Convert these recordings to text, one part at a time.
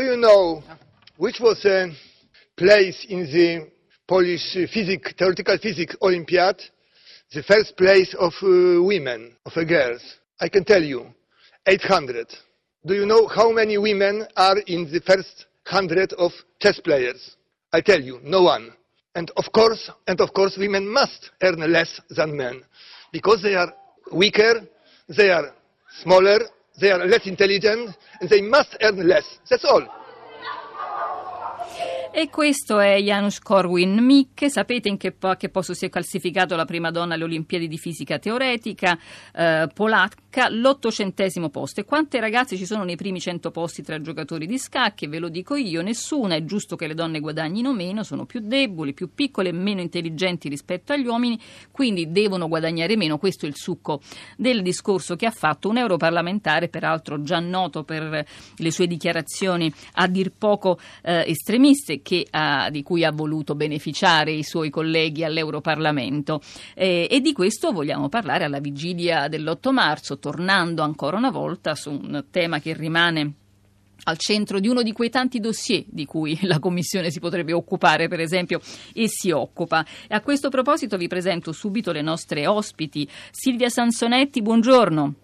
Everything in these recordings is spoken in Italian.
Do you know which was a place in the Polish physics, theoretical physics Olympiad? The first place of uh, women, of uh, girls. I can tell you, 800. Do you know how many women are in the first hundred of chess players? I tell you, no one. And of course, and of course, women must earn less than men because they are weaker, they are smaller, they are less intelligent, and they must earn less. That's all. E questo è Janusz Korwin-Mikke, sapete in che, po- che, posto si è classificato la prima donna alle Olimpiadi di fisica teoretica, eh, polacca, l'ottocentesimo posto. E quante ragazze ci sono nei primi cento posti tra giocatori di scacchi? Ve lo dico io, nessuna, è giusto che le donne guadagnino meno, sono più deboli, più piccole, meno intelligenti rispetto agli uomini, quindi devono guadagnare meno, questo è il succo del discorso che ha fatto un europarlamentare, peraltro già noto per le sue dichiarazioni a dir poco eh, estremiste ha, di cui ha voluto beneficiare i suoi colleghi all'Europarlamento. Eh, e di questo vogliamo parlare alla vigilia dell'8 marzo, tornando ancora una volta su un tema che rimane al centro di uno di quei tanti dossier di cui la Commissione si potrebbe occupare, per esempio, e si occupa. A questo proposito vi presento subito le nostre ospiti. Silvia Sansonetti, buongiorno.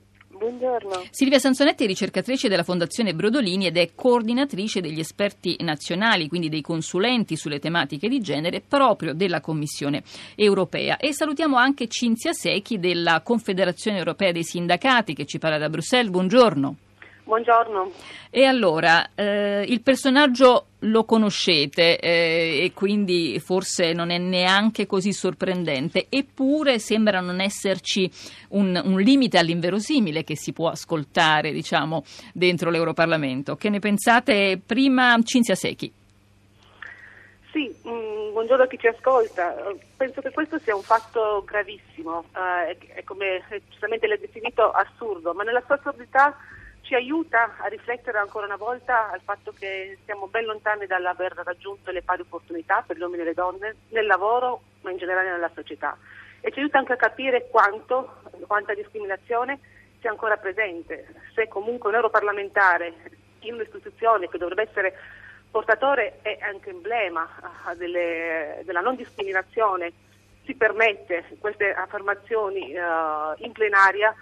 Buongiorno. Silvia Sansonetti è ricercatrice della Fondazione Brodolini ed è coordinatrice degli esperti nazionali, quindi dei consulenti sulle tematiche di genere proprio della Commissione europea. E salutiamo anche Cinzia Secchi della Confederazione europea dei sindacati che ci parla da Bruxelles. Buongiorno. Buongiorno. E allora, eh, il personaggio lo conoscete eh, e quindi forse non è neanche così sorprendente, eppure sembra non esserci un, un limite all'inverosimile che si può ascoltare, diciamo, dentro l'Europarlamento. Che ne pensate? Prima Cinzia Secchi. Sì, mh, mm, buongiorno a chi ci ascolta. Penso che questo sia un fatto gravissimo, eh, è, è come giustamente l'ha definito assurdo, ma nella sua assurdità ci aiuta a riflettere ancora una volta al fatto che siamo ben lontani dall'aver raggiunto le pari opportunità per gli uomini e le donne nel lavoro, ma in generale nella società. E ci aiuta anche a capire quanto, quanta discriminazione sia ancora presente. Se comunque un europarlamentare in un'istituzione che dovrebbe essere portatore e anche emblema ah, delle, della non discriminazione si permette queste affermazioni uh, in plenaria,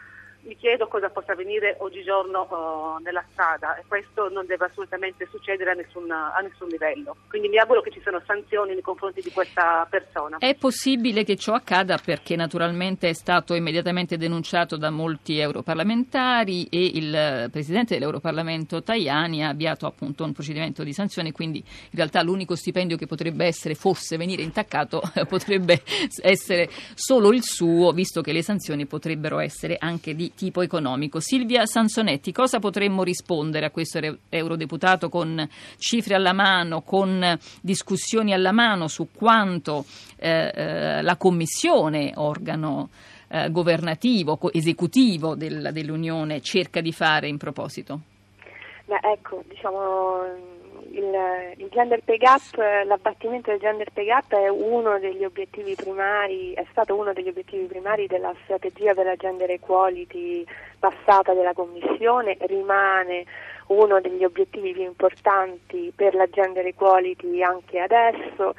mi chiedo cosa possa avvenire oggigiorno uh, nella strada e questo non deve assolutamente succedere a nessun, a nessun, livello. Quindi mi auguro che ci siano sanzioni nei confronti di questa persona. È possibile che ciò accada perché naturalmente è stato immediatamente denunciato da molti europarlamentari e il Presidente dell'Europarlamento Tajani ha avviato appunto un procedimento di sanzione, quindi in realtà l'unico stipendio che potrebbe essere, fosse venire intaccato, potrebbe essere solo il suo, visto che le sanzioni potrebbero essere anche di tipo economico. Silvia Sansonetti, cosa potremmo rispondere a questo eurodeputato con cifre alla mano, con discussioni alla mano su quanto eh, eh, la Commissione, organo eh, governativo, esecutivo del, dell'Unione, cerca di fare in proposito? Beh, ecco, diciamo il, il, gender pay gap, l'abbattimento del gender pay gap è uno degli obiettivi primari, è stato uno degli obiettivi primari della strategia per la gender equality passata della Commissione, rimane uno degli obiettivi più importanti per la gender equality anche adesso.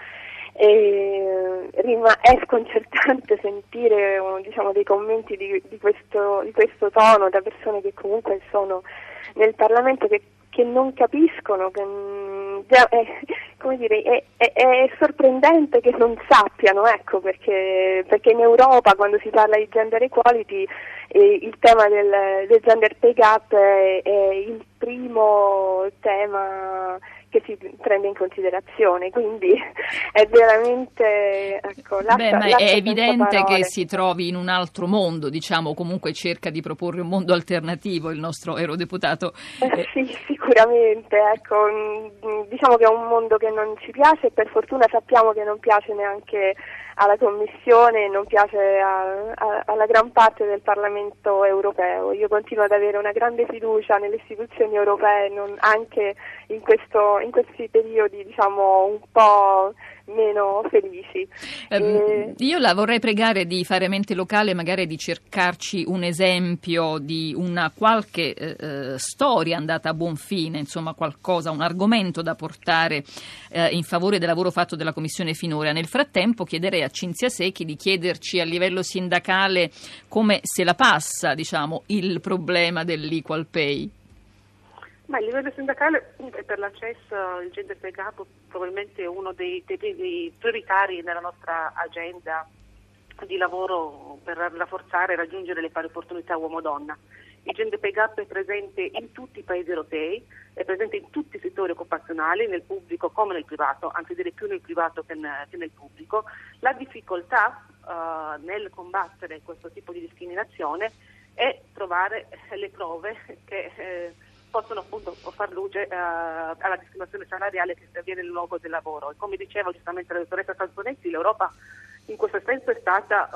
E, è sconcertante sentire diciamo, dei commenti di, di, questo, di questo tono da persone che comunque sono nel Parlamento che che non capiscono, che, mm, già, è, dire, è, è, è, sorprendente che non sappiano, ecco, perché, perché, in Europa quando si parla di gender equality eh, il tema del, del, gender pay gap è, è il primo tema che si prende in considerazione, quindi è veramente ecco, lascia, Beh, ma è evidente che si trovi in un altro mondo, diciamo, comunque cerca di proporre un mondo alternativo il nostro eurodeputato. Eh, sì, sicuramente, ecco, mm, diciamo che è un mondo che non ci piace e per fortuna sappiamo che non piace neanche alla Commissione e non piace a, a, alla gran parte del Parlamento europeo. Io continuo ad avere una grande fiducia nelle istituzioni europee, non, anche in, questo, in questi periodi diciamo un po' meno felici. Eh. Io la vorrei pregare di fare mente locale, magari di cercarci un esempio di una qualche eh, eh, storia andata a buon fine, insomma qualcosa, un argomento da portare eh, in favore del lavoro fatto della Commissione finora. Nel frattempo chiederei a Cinzia Secchi di chiederci a livello sindacale come se la passa diciamo, il problema dell'equal pay. Ma il livello sindacale per l'accesso al gender pay gap probabilmente è uno dei, dei prioritari nella nostra agenda di lavoro per rafforzare e raggiungere le pari opportunità uomo-donna. Il gender pay gap è presente in tutti i paesi europei, è presente in tutti i settori occupazionali, nel pubblico come nel privato, anzi direi più nel privato che, nel pubblico. La difficoltà uh, nel combattere questo tipo di discriminazione è trovare le prove che eh, possono appunto far luce uh, alla discriminazione salariale che avviene nel luogo del lavoro. E come diceva giustamente la dottoressa Sansonetti, l'Europa in questo senso è stata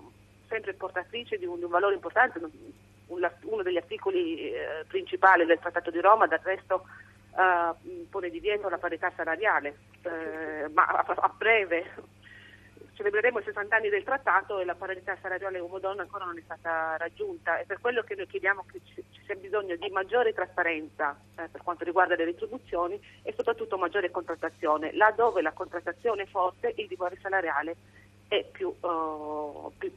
uh, sempre portatrice di un, di un valore importante, un, uno degli articoli eh, principali del Trattato di Roma, del resto uh, pone divieto la parità salariale, eh, ma a, a breve celebreremo i 60 anni del trattato e la parità salariale uomo-donna ancora non è stata raggiunta e per quello che noi chiediamo che ci, ci sia bisogno di maggiore trasparenza eh, per quanto riguarda le retribuzioni e soprattutto maggiore contrattazione. Laddove la contrattazione è forte il divario salariale è più, uh, più,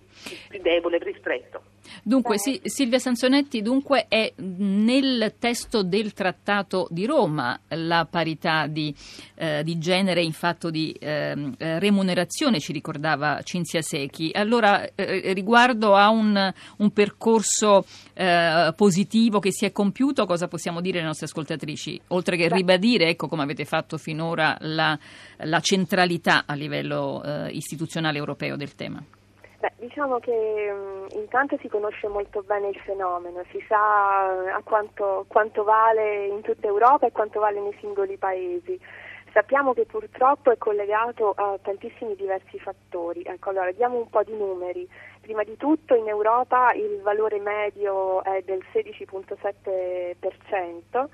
più debole, ristretto. Dunque, sì, Silvia Sansonetti, dunque è nel testo del Trattato di Roma la parità di, eh, di genere in fatto di ehm, eh, remunerazione, ci ricordava Cinzia Secchi. Allora, eh, riguardo a un, un percorso eh, positivo che si è compiuto, cosa possiamo dire alle nostre ascoltatrici? Oltre che ribadire, ecco come avete fatto finora, la, la centralità a livello eh, istituzionale europeo del tema. Beh, diciamo che mh, intanto si conosce molto bene il fenomeno, si sa quanto, quanto, vale in tutta Europa e quanto vale nei singoli paesi. Sappiamo che purtroppo è collegato a tantissimi diversi fattori. Ecco, allora diamo un po' di numeri. Prima di tutto in Europa il valore medio è del 16.7%.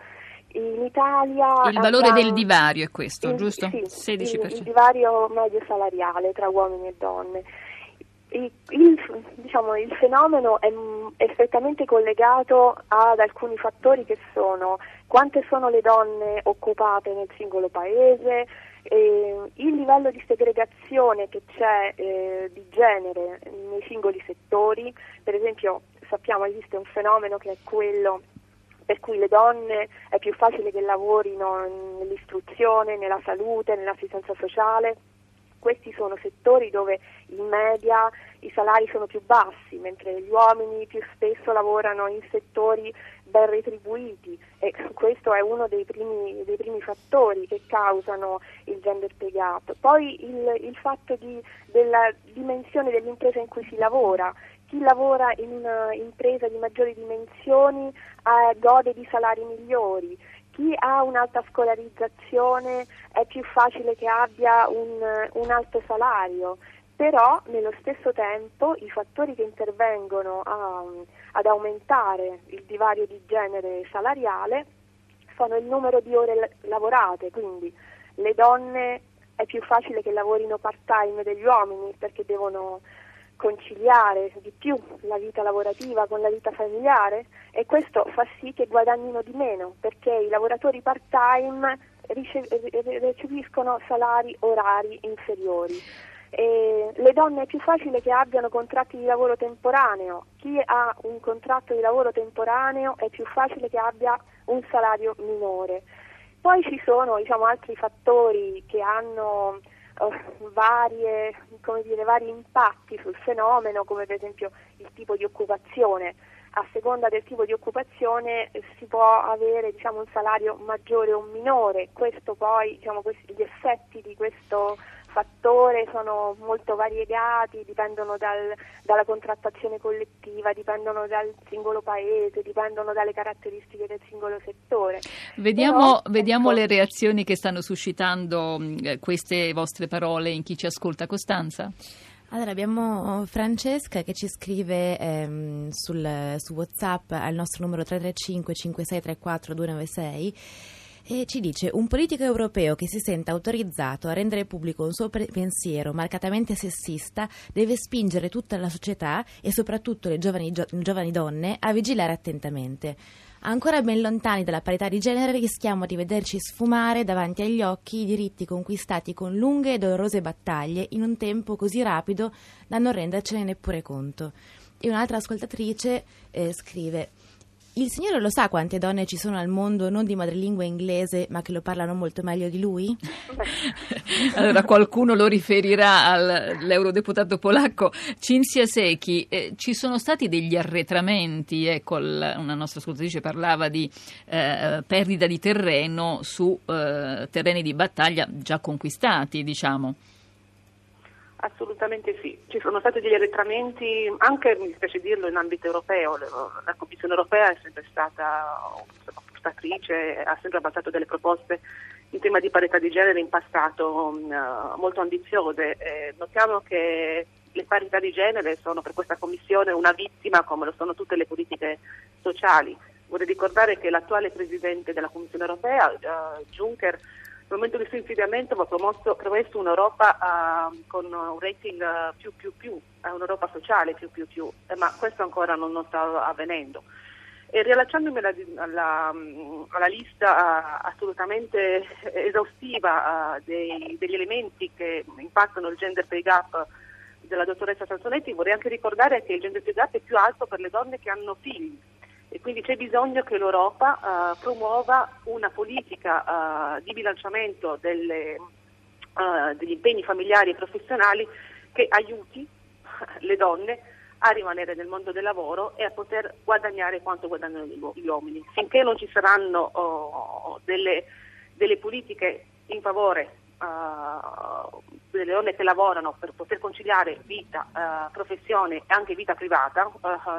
In Italia il valore abbiamo, del divario è questo, il, giusto? Sì, 16%. Il, il divario medio salariale tra uomini e donne. Il, diciamo, il, fenomeno è, è strettamente collegato ad alcuni fattori che sono quante sono le donne occupate nel singolo paese, eh, il livello di segregazione che c'è eh, di genere nei singoli settori, per esempio sappiamo esiste un fenomeno che è quello per cui le donne è più facile che lavorino nell'istruzione, nella salute, nell'assistenza sociale questi sono settori dove in media i salari sono più bassi, mentre gli uomini più spesso lavorano in settori ben retribuiti e questo è uno dei primi, dei primi fattori che causano il gender pay gap. Poi il, il fatto di, della dimensione dell'impresa in cui si lavora, chi lavora in un'impresa di maggiori dimensioni eh, gode di salari migliori, chi ha un'alta scolarizzazione è più facile che abbia un, un alto salario, però nello stesso tempo i fattori che intervengono a, ad aumentare il divario di genere salariale sono il numero di ore lavorate, quindi le donne è più facile che lavorino part time degli uomini perché devono conciliare di più la vita lavorativa con la vita familiare e questo fa sì che guadagnino di meno perché i lavoratori part time riceviscono salari orari inferiori. E le donne è più facile che abbiano contratti di lavoro temporaneo, chi ha un contratto di lavoro temporaneo è più facile che abbia un salario minore. Poi ci sono diciamo, altri fattori che hanno varie, dire, vari impatti sul fenomeno, come per esempio il tipo di occupazione. A seconda del tipo di occupazione eh, si può avere diciamo, un salario maggiore o minore, questo poi, diciamo, questi, gli effetti di questo fattore sono molto variegati, dipendono dal, dalla contrattazione collettiva, dipendono dal singolo paese, dipendono dalle caratteristiche del singolo settore. Vediamo, Però, vediamo ecco, le reazioni che stanno suscitando queste vostre parole in chi ci ascolta. Costanza? Allora abbiamo Francesca che ci scrive ehm, sul, su WhatsApp al nostro numero 335 5634 296 e ci dice un politico europeo che si senta autorizzato a rendere pubblico un suo pensiero marcatamente sessista deve spingere tutta la società e soprattutto le giovani, gio- giovani donne a vigilare attentamente. Ancora ben lontani dalla parità di genere rischiamo di vederci sfumare davanti agli occhi i diritti conquistati con lunghe e dolorose battaglie in un tempo così rapido da non rendercene neppure conto. E un'altra ascoltatrice eh, scrive il signore lo sa quante donne ci sono al mondo non di madrelingua inglese ma che lo parlano molto meglio di lui? allora qualcuno lo riferirà all'eurodeputato polacco Cinzia Secchi. Eh, ci sono stati degli arretramenti, ecco, l- una nostra ascoltatrice parlava di eh, perdita di terreno su eh, terreni di battaglia già conquistati, diciamo. Assolutamente sì, ci sono stati degli arretramenti, anche mi spiace dirlo in ambito europeo, la Commissione europea è sempre stata portatrice, ha sempre avanzato delle proposte in tema di parità di genere in passato uh, molto ambiziose. Eh, notiamo che le parità di genere sono per questa Commissione una vittima come lo sono tutte le politiche sociali. Vorrei ricordare che l'attuale Presidente della Commissione europea, uh, Juncker, nel momento del suo insediamento aveva promosso, promesso un'Europa uh, con un rating uh, più più più, uh, un'Europa sociale più più più, eh, ma questo ancora non, non sta avvenendo. E riallacciandomi alla, alla, alla lista assolutamente esaustiva dei, degli elementi che impattano il gender pay gap della dottoressa Sansonetti, vorrei anche ricordare che il gender pay gap è più alto per le donne che hanno figli e quindi c'è bisogno che l'Europa uh, promuova una politica uh, di bilanciamento delle, uh, degli impegni familiari e professionali che aiuti le donne a rimanere nel mondo del lavoro e a poter guadagnare quanto guadagnano gli uomini. Finché non ci saranno oh, delle, delle, politiche in favore delle donne che lavorano per poter conciliare vita, professione e anche vita privata,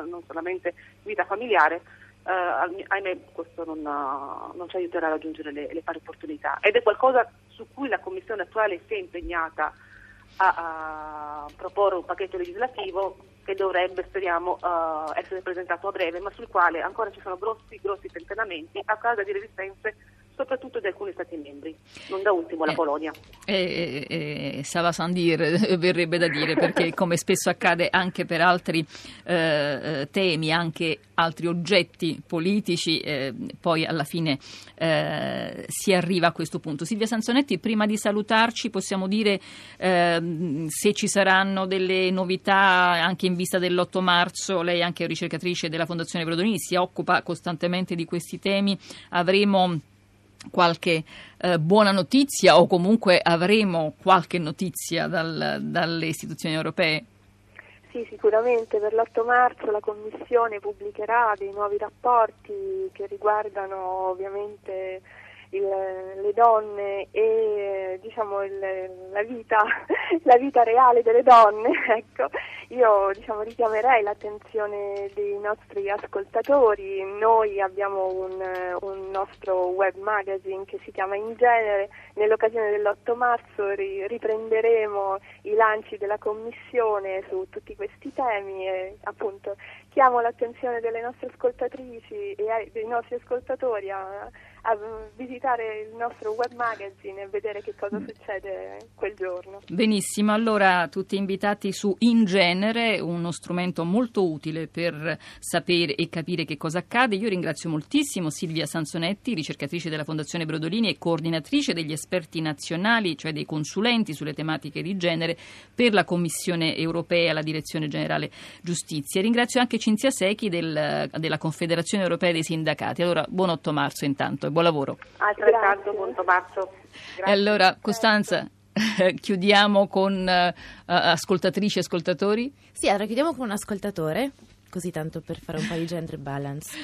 non solamente vita familiare, eh, ahimè questo non, non, ci aiuterà a raggiungere le, le, pari opportunità. Ed è qualcosa su cui la Commissione attuale si è impegnata a, a proporre un pacchetto legislativo che dovrebbe, speriamo, uh, essere presentato a breve, ma sul quale ancora ci sono grossi, grossi tentennamenti a causa di resistenze soprattutto di alcuni Stati membri, non da ultimo la eh, Polonia. Eh, eh, eh ça va sans dire, verrebbe da dire, perché come spesso accade anche per altri eh, eh temi, anche altri oggetti politici, eh, poi alla fine si arriva a questo punto. Silvia Sanzonetti, prima di salutarci possiamo dire ehm, se ci saranno delle novità anche in vista dell'8 marzo, lei è anche ricercatrice della Fondazione Brodolini, si occupa costantemente di questi temi, avremo qualche eh, buona notizia o comunque avremo qualche notizia dal, dalle istituzioni europee? Sì, sicuramente per l'8 marzo la Commissione pubblicherà dei nuovi rapporti che riguardano ovviamente il, le donne e diciamo, il, la, vita, la, vita, reale delle donne, ecco, io diciamo, richiamerei l'attenzione dei nostri ascoltatori. Noi abbiamo un, un, nostro web magazine che si chiama In Genere. Nell'occasione dell'8 marzo ri, riprenderemo i lanci della Commissione su tutti questi temi e appunto chiamo l'attenzione delle nostre ascoltatrici e dei nostri ascoltatori a a visitare il nostro web magazine e vedere che cosa succede quel giorno. Benissimo, allora tutti invitati su In Genere, uno strumento molto utile per sapere e capire che cosa accade. Io ringrazio moltissimo Silvia Sansonetti, ricercatrice della Fondazione Brodolini e coordinatrice degli esperti nazionali, cioè dei consulenti sulle tematiche di genere per la Commissione europea, la Direzione Generale Giustizia. Ringrazio anche Cinzia Secchi del, della Confederazione Europea dei Sindacati. Allora, buon 8 marzo intanto buon lavoro. Altrettanto, buon marzo. E allora, Costanza, chiudiamo con uh, ascoltatrici e ascoltatori? Sì, allora chiudiamo con un ascoltatore, così tanto per fare un po' di gender balance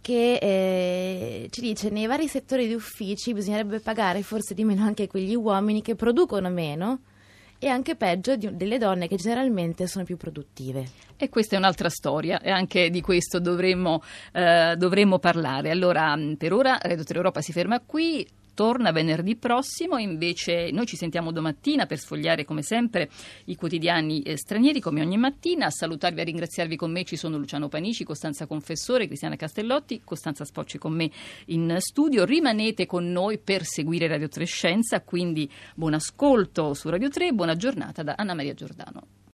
che eh, ci dice nei vari settori di uffici bisognerebbe pagare forse di meno anche quegli uomini che producono meno e anche peggio di, delle donne che generalmente sono più produttive. E questa è un'altra storia e anche di questo dovremmo, eh, dovremmo parlare. Allora, per ora Radio Europa si ferma qui. Torna venerdì prossimo, invece noi ci sentiamo domattina per sfogliare come sempre i quotidiani eh, stranieri come ogni mattina. A salutarvi e a ringraziarvi con me ci sono Luciano Panici, Costanza Confessore, Cristiana Castellotti, Costanza Spocci con me in studio. Rimanete con noi per seguire Radio 3 Scienza, quindi buon ascolto su Radio 3, buona giornata da Anna Maria Giordano.